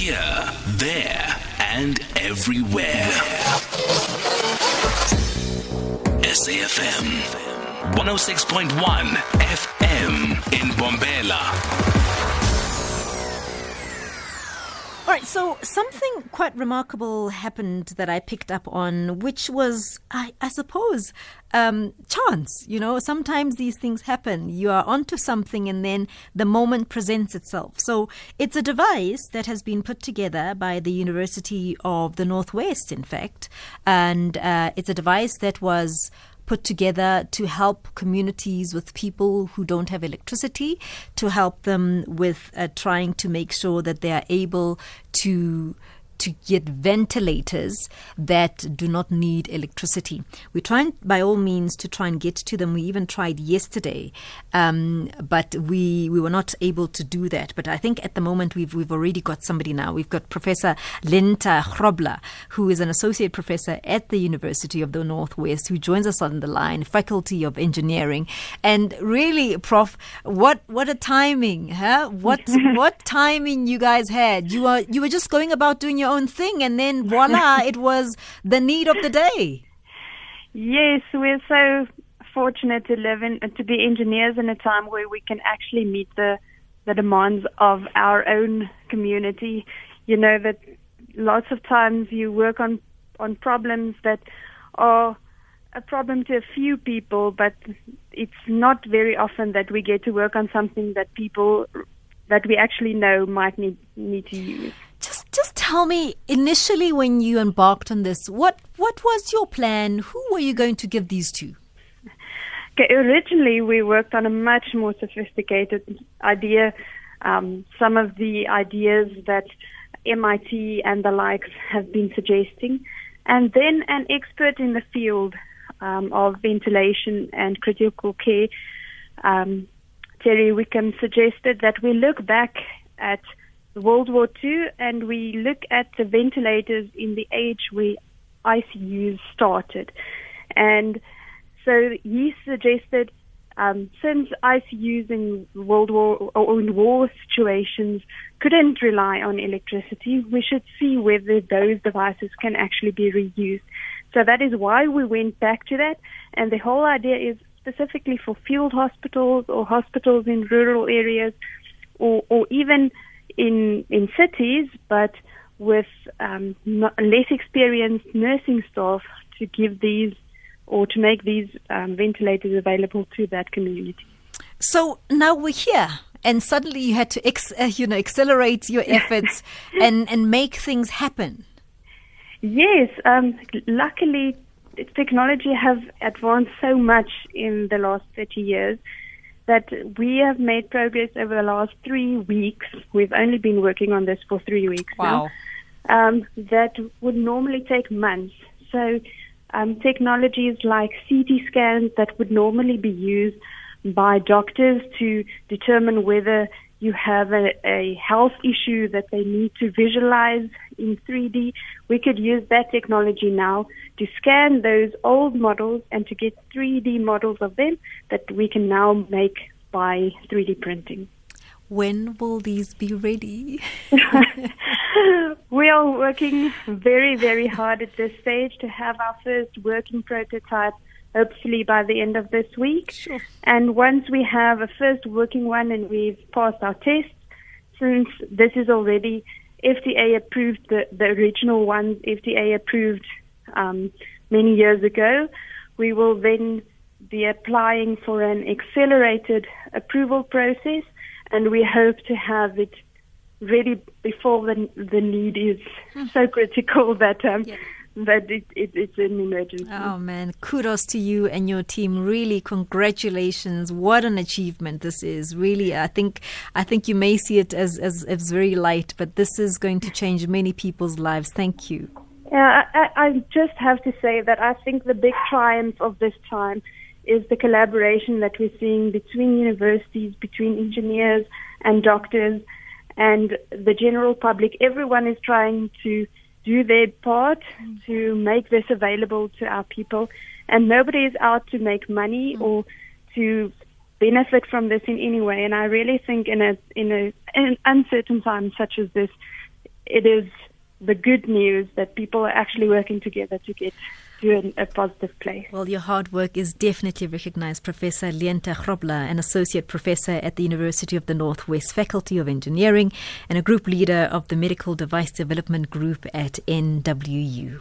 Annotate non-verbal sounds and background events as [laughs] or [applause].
Here, there, and everywhere. SAFM 106.1 FM in Bombela. All right, so something quite remarkable happened that I picked up on, which was, I, I suppose, um, chance. You know, sometimes these things happen. You are onto something, and then the moment presents itself. So it's a device that has been put together by the University of the Northwest, in fact, and uh, it's a device that was put together to help communities with people who don't have electricity, to help them with uh, trying to make sure that they are able to to get ventilators that do not need electricity. We're trying, by all means, to try and get to them. We even tried yesterday, um, but we we were not able to do that. But I think at the moment we've we've already got somebody now. We've got Professor Leenta Grobler, who is an associate professor at the University of the Northwest, who joins us on the line, Faculty of Engineering. And really, Prof, what what a timing, huh? What [laughs] what timing you guys had? You are you were just going about doing your own thing, and then voila, [laughs] it was the need of the day. Yes, we're so fortunate to live in to be engineers in a time where we can actually meet the the demands of our own community. You know that lots of times you work on on problems that are a problem to a few people, but it's not very often that we get to work on something that people that we actually know might need need to use. Tell me initially when you embarked on this, what what was your plan? Who were you going to give these to? Okay, originally we worked on a much more sophisticated idea. Um, some of the ideas that MIT and the likes have been suggesting, and then an expert in the field um, of ventilation and critical care, um, Terry Wickham, suggested that we look back at World War II and we look at the ventilators in the age where ICUs started. And so he suggested um, since ICUs in World War or in war situations couldn't rely on electricity, we should see whether those devices can actually be reused. So that is why we went back to that. And the whole idea is specifically for field hospitals or hospitals in rural areas or, or even in in cities, but with um, less experienced nursing staff to give these or to make these um, ventilators available to that community. So now we're here, and suddenly you had to ex- uh, you know accelerate your [laughs] efforts and and make things happen. Yes, um, luckily technology has advanced so much in the last 30 years that we have made progress over the last three weeks. We've only been working on this for three weeks wow. now. Um, that would normally take months. So, um, technologies like CT scans that would normally be used by doctors to determine whether you have a, a health issue that they need to visualize in 3D. We could use that technology now to scan those old models and to get 3D models of them that we can now make by 3D printing. When will these be ready? [laughs] we are working very, very hard at this stage to have our first working prototype hopefully by the end of this week. Sure. And once we have a first working one and we've passed our tests, since this is already FDA approved, the, the original one FDA approved um, many years ago, we will then be applying for an accelerated approval process, and we hope to have it ready before the the need is hmm. so critical [laughs] that um, yeah but it, it, it's an emergency. Oh man, kudos to you and your team. Really, congratulations! What an achievement this is. Really, I think I think you may see it as as, as very light, but this is going to change many people's lives. Thank you. Yeah, I, I just have to say that I think the big triumph of this time is the collaboration that we're seeing between universities, between engineers and doctors, and the general public. Everyone is trying to do their part to make this available to our people. And nobody is out to make money mm. or to benefit from this in any way. And I really think in a in a in uncertain time such as this, it is the good news that people are actually working together to get to an, a positive place. Well, your hard work is definitely recognized, Professor Leenta Grobler, an associate professor at the University of the Northwest Faculty of Engineering and a group leader of the Medical Device Development Group at NWU.